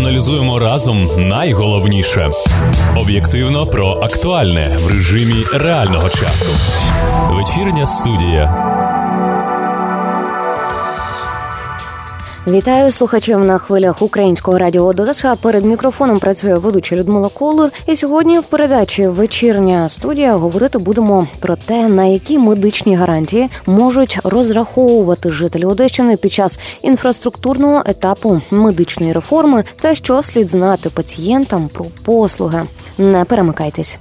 Аналізуємо разом найголовніше об'єктивно про актуальне в режимі реального часу. Вечірня студія. Вітаю слухачів на хвилях українського радіо Одеса. Перед мікрофоном працює ведуча Людмила Колор. І сьогодні в передачі Вечірня студія говорити будемо про те, на які медичні гарантії можуть розраховувати жителі Одещини під час інфраструктурного етапу медичної реформи, та що слід знати пацієнтам про послуги. Не перемикайтесь.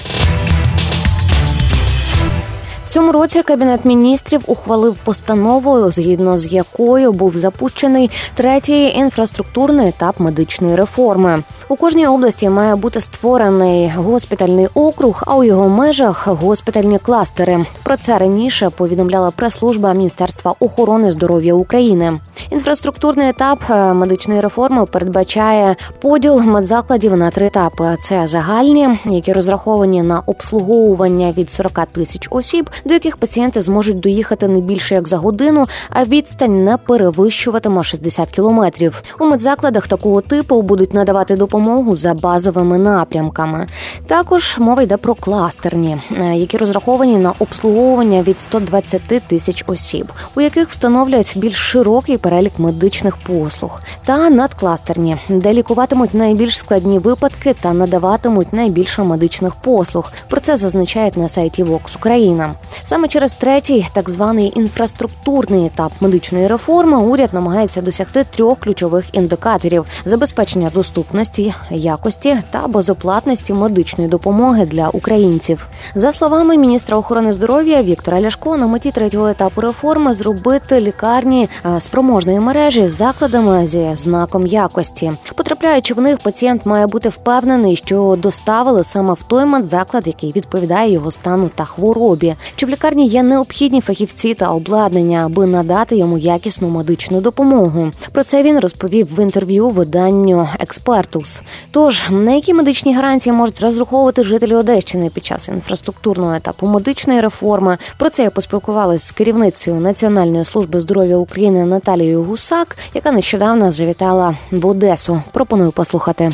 Цьому році кабінет міністрів ухвалив постанову, згідно з якою був запущений третій інфраструктурний етап медичної реформи. У кожній області має бути створений госпітальний округ, а у його межах госпітальні кластери. Про це раніше повідомляла прес-служба Міністерства охорони здоров'я України. Інфраструктурний етап е, медичної реформи передбачає поділ медзакладів на три етапи: це загальні, які розраховані на обслуговування від 40 тисяч осіб до яких пацієнти зможуть доїхати не більше як за годину, а відстань не перевищуватиме 60 кілометрів. У медзакладах такого типу будуть надавати допомогу за базовими напрямками. Також мова йде про кластерні, е, які розраховані на обслуговування від 120 тисяч осіб, у яких встановлять більш широкий перелік медичних послуг, та надкластерні, де лікуватимуть найбільш складні випадки та надаватимуть найбільше медичних послуг. Про це зазначають на сайті Vox Україна. Саме через третій, так званий інфраструктурний етап медичної реформи, уряд намагається досягти трьох ключових індикаторів: забезпечення доступності, якості та безоплатності медичної допомоги для українців. За словами міністра охорони здоров'я Віктора Ляшко, на меті третього етапу реформи зробити лікарні е, спроможної мережі з закладами зі знаком якості. Потрапляючи в них, пацієнт має бути впевнений, що доставили саме в той медзаклад, який відповідає його стану та хворобі. Чи в лікарні є необхідні фахівці та обладнання, аби надати йому якісну медичну допомогу. Про це він розповів в інтерв'ю виданню Експертус. Тож на які медичні гарантії можуть розраховувати жителі Одещини під час інфраструктурного етапу медичної реформи? Про це я поспілкувалася з керівницею Національної служби здоров'я України Наталією Гусак, яка нещодавно завітала в Одесу. Пропоную послухати.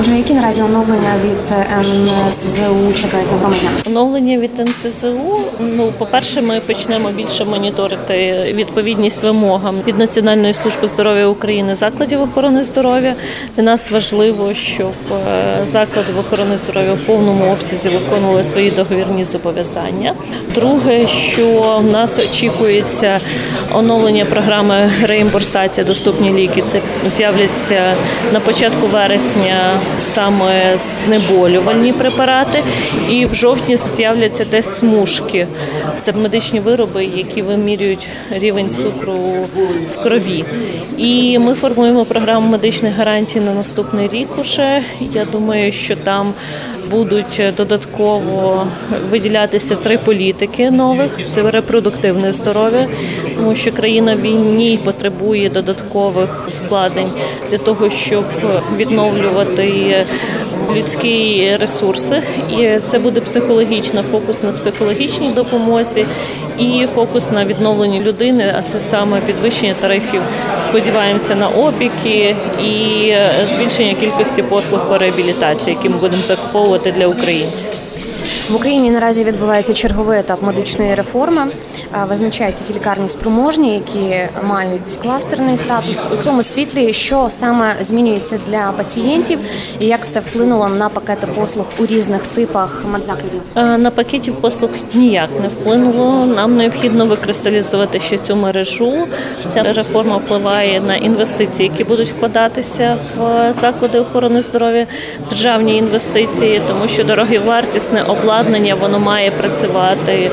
Отже, які наразі оновлення від НСЗУ чекають на громадян? Оновлення від НСЗУ. Ну, по-перше, ми почнемо більше моніторити відповідність вимогам від Національної служби здоров'я України закладів охорони здоров'я. Для нас важливо, щоб е, заклади охорони здоров'я в повному обсязі виконували свої договірні зобов'язання. Друге, що в нас очікується оновлення програми реімбурсація доступні ліки. Це з'являться на початку вересня саме знеболювальні препарати, і в жовтні з'являться десь смужки. Це медичні вироби, які вимірюють рівень цукру в крові. І ми формуємо програму медичних гарантій на наступний рік. Уже я думаю, що там будуть додатково виділятися три політики нових: це репродуктивне здоров'я, тому що країна війні потребує додаткових вкладень для того, щоб відновлювати людські ресурси, і це буде психологічна фокус на психологічній допомозі і фокус на відновленні людини. А це саме підвищення тарифів. Сподіваємося на опіки і збільшення кількості послуг по реабілітації, які ми будемо закуповувати для українців. В Україні наразі відбувається черговий етап медичної реформи. Визначають які лікарні спроможні, які мають кластерний статус у цьому світлі, що саме змінюється для пацієнтів, і як це вплинуло на пакети послуг у різних типах медзакладів? На пакетів послуг ніяк не вплинуло. Нам необхідно викристалізувати ще цю мережу. Ця реформа впливає на інвестиції, які будуть вкладатися в заклади охорони здоров'я, державні інвестиції, тому що дороговартісне обладнання воно має працювати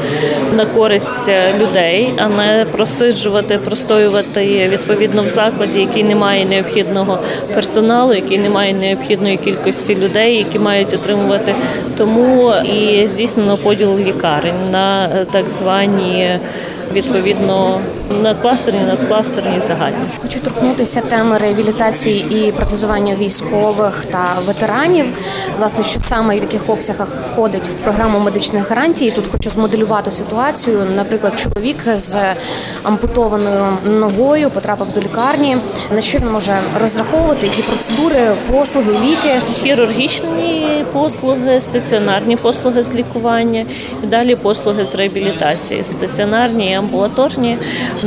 на користь людей, а не просиджувати, простоювати відповідно в закладі, який не має необхідного персоналу, який не має необхідної кількості людей, які мають отримувати. Тому і здійснено поділ лікарень на так звані відповідно на кластерні, надкластерні загальні. Хочу торкнутися теми реабілітації і протезування військових та ветеранів. Власне, що саме і в яких обсягах входить в програму медичних гарантій. Тут хочу змоделювати ситуацію. Наприклад, чоловік з ампутованою ногою потрапив до лікарні. На що він може розраховувати? Які процедури, послуги, ліки? Хірургічні послуги, стаціонарні послуги з лікування і далі послуги з реабілітації, стаціонарні і амбулаторні.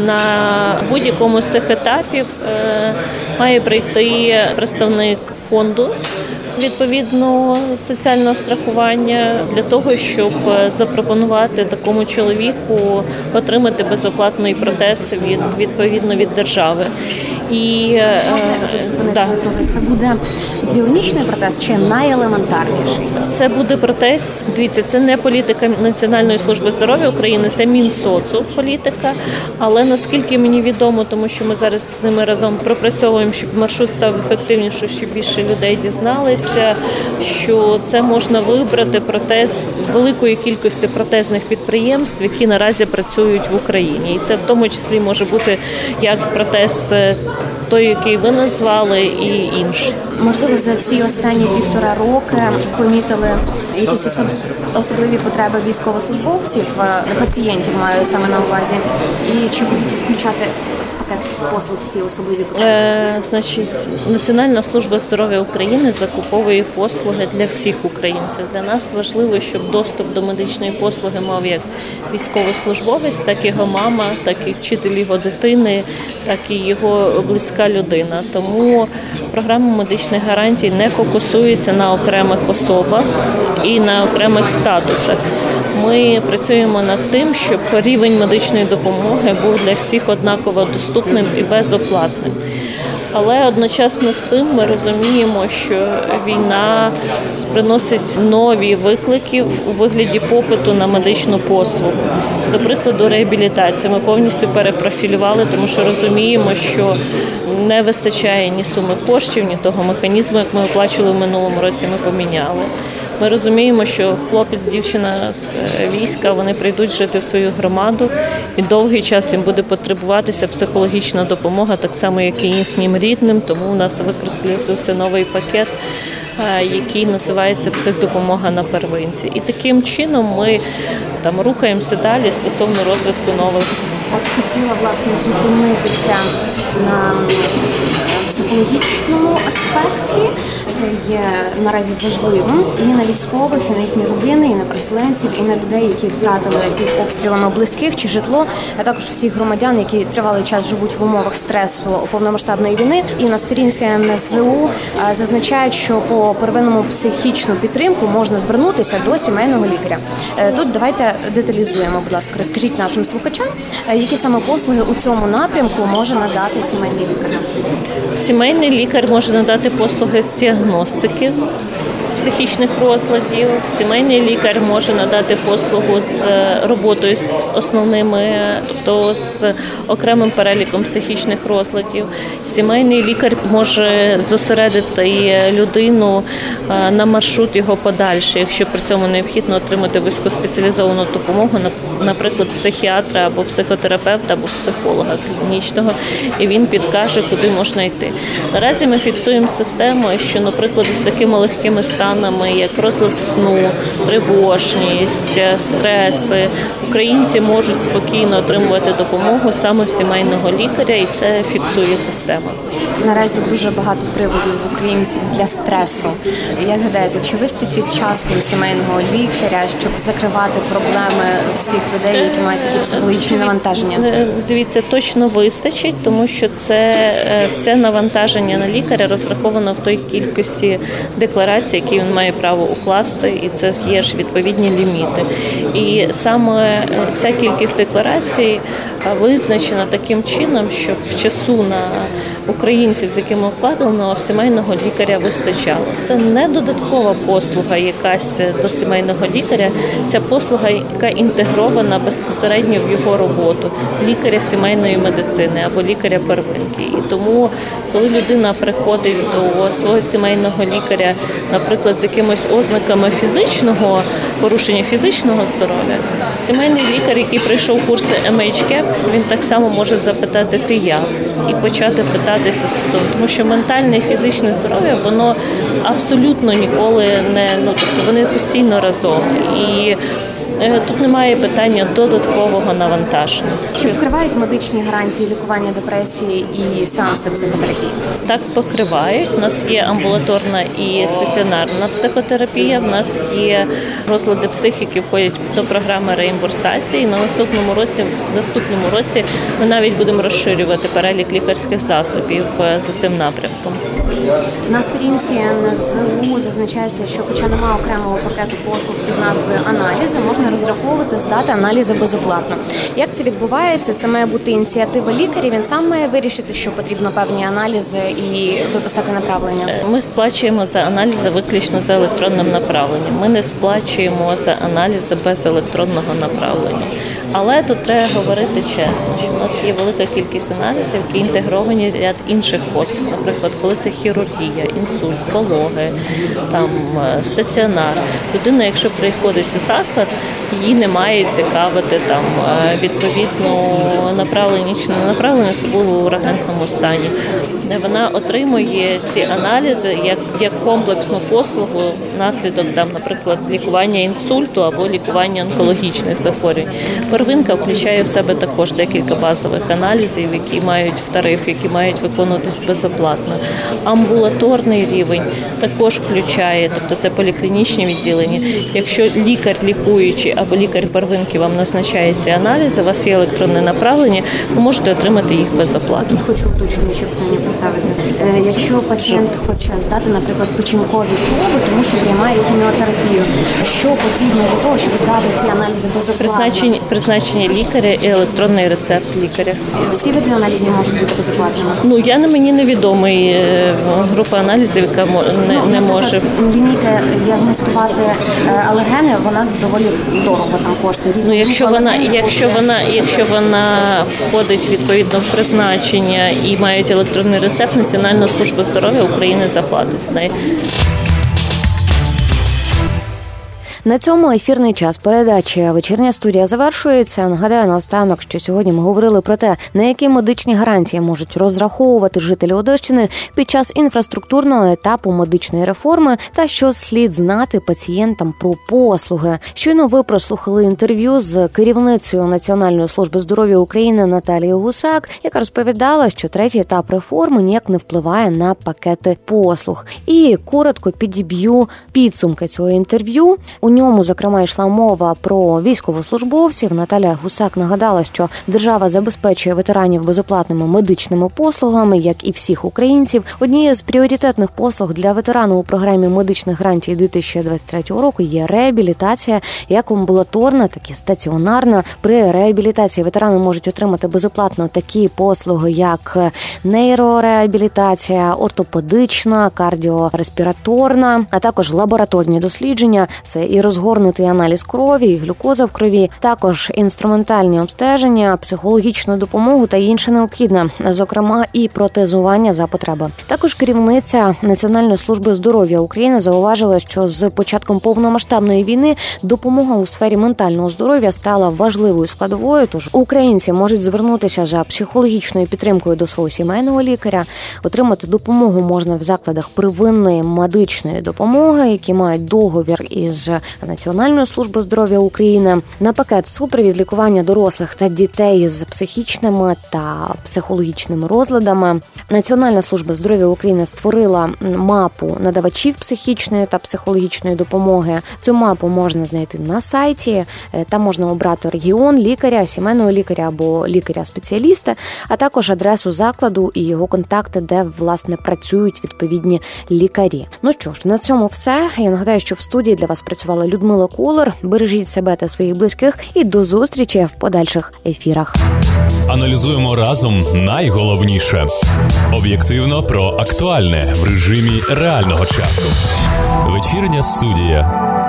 На будь-якому з цих етапів е, має прийти представник фонду відповідно соціального страхування для того, щоб запропонувати такому чоловіку отримати безоплатний протез від відповідно від держави. І е, да. це буде біонічний протез чи найелементарніший? Це буде протез. Дивіться, це не політика Національної служби здоров'я України, це Мінсоцу політика. Але наскільки мені відомо, тому що ми зараз з ними разом пропрацьовуємо, щоб маршрут став ефективніше, щоб більше людей дізналися, що це можна вибрати протез великої кількості протезних підприємств, які наразі працюють в Україні, і це в тому числі може бути як протез е, той, який ви назвали, і інші. Можливо, за ці останні півтора роки помітили якісь особливі потреби військовослужбовців, е, пацієнтів маю саме на увазі, і чи будуть включати послуг ці особливі Е, Значить, Національна служба здоров'я України закуповує послуги для всіх українців. Для нас важливо, щоб доступ до медичної послуги мав як військовослужбовець, так і його мама, так і вчитель його дитини, так і його близька людина. Тому програма медичних гарантій не фокусується на окремих особах і на окремих статусах. Ми працюємо над тим, щоб рівень медичної допомоги був для всіх однаково доступним і безоплатним. Але одночасно з цим ми розуміємо, що війна приносить нові виклики у вигляді попиту на медичну послугу. До прикладу, реабілітація. Ми повністю перепрофілювали, тому що розуміємо, що не вистачає ні суми коштів, ні того механізму, як ми оплачували в минулому році. Ми поміняли. Ми розуміємо, що хлопець, дівчина з е, війська вони прийдуть жити в свою громаду, і довгий час їм буде потребуватися психологічна допомога, так само, як і їхнім рідним. Тому у нас використовувався новий пакет. Е, який називається психдопомога на первинці, і таким чином ми там рухаємося далі стосовно розвитку нових. От хотіла власне зупинитися на психологічному аспекті. Це є наразі важливим і на військових, і на їхні родини, і на переселенців, і на людей, які втратили під обстрілами близьких чи житло, а також всіх громадян, які тривалий час живуть в умовах стресу повномасштабної війни. І на сторінці НСЗУ зазначають, що по первинному психічну підтримку можна звернутися до сімейного лікаря. Е, тут давайте деталізуємо, будь ласка, розкажіть нашим слухачам, е, які саме послуги у цьому напрямку може надати сімейний лікар. Сімейний лікар може надати послуги з діагностики діагностики психічних розладів. Сімейний лікар може надати послугу з е, роботою з основними, тобто з окремим переліком психічних розладів. Сімейний лікар може зосередити людину е, на маршрут його подальше, якщо при цьому необхідно отримати високоспеціалізовану допомогу, наприклад, психіатра або психотерапевта або психолога клінічного, і він підкаже, куди можна йти. Наразі ми фіксуємо систему, що, наприклад, з такими легкими станами станами, як розлад сну, тривожність, стреси. Українці можуть спокійно отримувати допомогу саме в сімейного лікаря, і це фіксує система. Наразі дуже багато приводів в українців для стресу. Як гадаєте, чи вистачить часу сімейного лікаря, щоб закривати проблеми всіх людей, які мають такі психологічні навантаження? Е, дивіться, точно вистачить, тому що це е, все навантаження на лікаря розраховано в той кількості декларацій, які він має право укласти, і це є ж відповідні ліміти. І саме е, ця кількість декларацій визначена таким чином, щоб часу на українців, з якими укладено, сімейного лікаря вистачало. Це не додаткова послуга, якась до сімейного лікаря. Ця послуга, яка інтегрована безпосередньо в його роботу лікаря сімейної медицини або лікаря первинки. І тому Коли людина приходить до свого сімейного лікаря, наприклад, з якимись ознаками фізичного порушення фізичного здоров'я, сімейний лікар, який пройшов курси MHCAP, він так само може запитати ти як? І почати питатися стосовно, тому що ментальне і фізичне здоров'я воно абсолютно ніколи не ну тобто вони постійно разом. І. Е, тут немає питання додаткового навантаження. Чи покривають медичні гарантії лікування депресії і сеанси психотерапії? Так покривають. У нас є амбулаторна і стаціонарна психотерапія. В нас є розлади психіки, входять до програми реімбурсації. На наступному році, в наступному році, ми навіть будемо розширювати перелік лікарських засобів е, за цим напрямком. На сторінці НЗУ зазначається, що, хоча немає окремого пакету послуг під назвою аналізи, можна розраховувати здати аналізи безоплатно. Як це відбувається? Це має бути ініціатива лікарів. Він сам має вирішити, що потрібно певні аналізи і виписати направлення. Ми сплачуємо за аналізи виключно за електронним направленням. Ми не сплачуємо за аналізи без електронного направлення. Але тут треба говорити чесно, що в нас є велика кількість аналізів, які інтегровані ряд інших послуг. Наприклад, коли це хірургія, інсульт, пологи, там е, стаціонар. Людина, якщо приходить у заклад, її не має цікавити там е, відповідно направлення чи не направлення, особливо в урагентному стані. Вона отримує ці аналізи як як комплексну послугу внаслідок там, наприклад, лікування інсульту або лікування онкологічних захворювань. Первинка включає в себе також декілька базових аналізів, які мають в тариф, які мають виконуватись безоплатно. Амбулаторний рівень також включає, тобто це поліклінічні відділення. Якщо лікар лікуючий або лікар первинки вам назначає ці аналізи, у вас є електронне направлення, ви можете отримати їх безоплатно. Хочу уточнюючи питання поставити. Е, якщо пацієнт хоче здати, наприклад, печінкові проби, тому що приймає хіміотерапію, що потрібно для того, щоб здати ці аналізи безоплатно? Призначення, призначення лікаря і електронний рецепт лікаря. Всі види аналізів можуть бути безоплатними? Ну я на мені невідомий е, група аналізів, яка не, ну, не може. Лінійка діагностувати е, алергени, вона доволі дорого там коштує. Різні Ну, якщо вона, якщо вона, якщо вона входить відповідно в призначення і мають електронний рецепт, Національна служба здоров'я України заплатить з неї. На цьому ефірний час передачі вечірня студія завершується. Нагадаю наостанок, що сьогодні ми говорили про те, на які медичні гарантії можуть розраховувати жителі Одещини під час інфраструктурного етапу медичної реформи, та що слід знати пацієнтам про послуги. Щойно ви прослухали інтерв'ю з керівницею Національної служби здоров'я України Наталією Гусак, яка розповідала, що третій етап реформи ніяк не впливає на пакети послуг. І коротко підіб'ю підсумки цього інтерв'ю. У ньому зокрема йшла мова про військовослужбовців. Наталя Гусак нагадала, що держава забезпечує ветеранів безоплатними медичними послугами, як і всіх українців. Однією з пріоритетних послуг для ветерану у програмі медичних гарантій 2023 року є реабілітація, як амбулаторна, так і стаціонарна. При реабілітації ветерани можуть отримати безоплатно такі послуги, як нейрореабілітація, ортопедична, кардіореспіраторна, а також лабораторні дослідження. Це і розгорнутий аналіз крові, і глюкоза в крові, також інструментальні обстеження, психологічну допомогу та інше необхідне, зокрема і протезування за потреби. Також керівниця Національної служби здоров'я України зауважила, що з початком повномасштабної війни допомога у сфері ментального здоров'я стала важливою складовою. Тож українці можуть звернутися за психологічною підтримкою до свого сімейного лікаря, отримати допомогу можна в закладах первинної медичної допомоги, які мають договір із Національної служби здоров'я України на пакет супровід лікування дорослих та дітей з психічними та психологічними розладами. Національна служба здоров'я України створила мапу надавачів психічної та психологічної допомоги. Цю мапу можна знайти на сайті. Е, Там можна обрати регіон лікаря, сімейного лікаря або лікаря-спеціаліста, а також адресу закладу і його контакти, де власне працюють відповідні лікарі. Ну що ж, на цьому все. Я нагадаю, що в студії для вас працювала Людмила Колор. Бережіть себе та своїх близьких і до зустрічі в подальших ефірах. Аналізуємо разом найголовніше об'єктивно про актуальне в режимі реального часу. Вечірня студія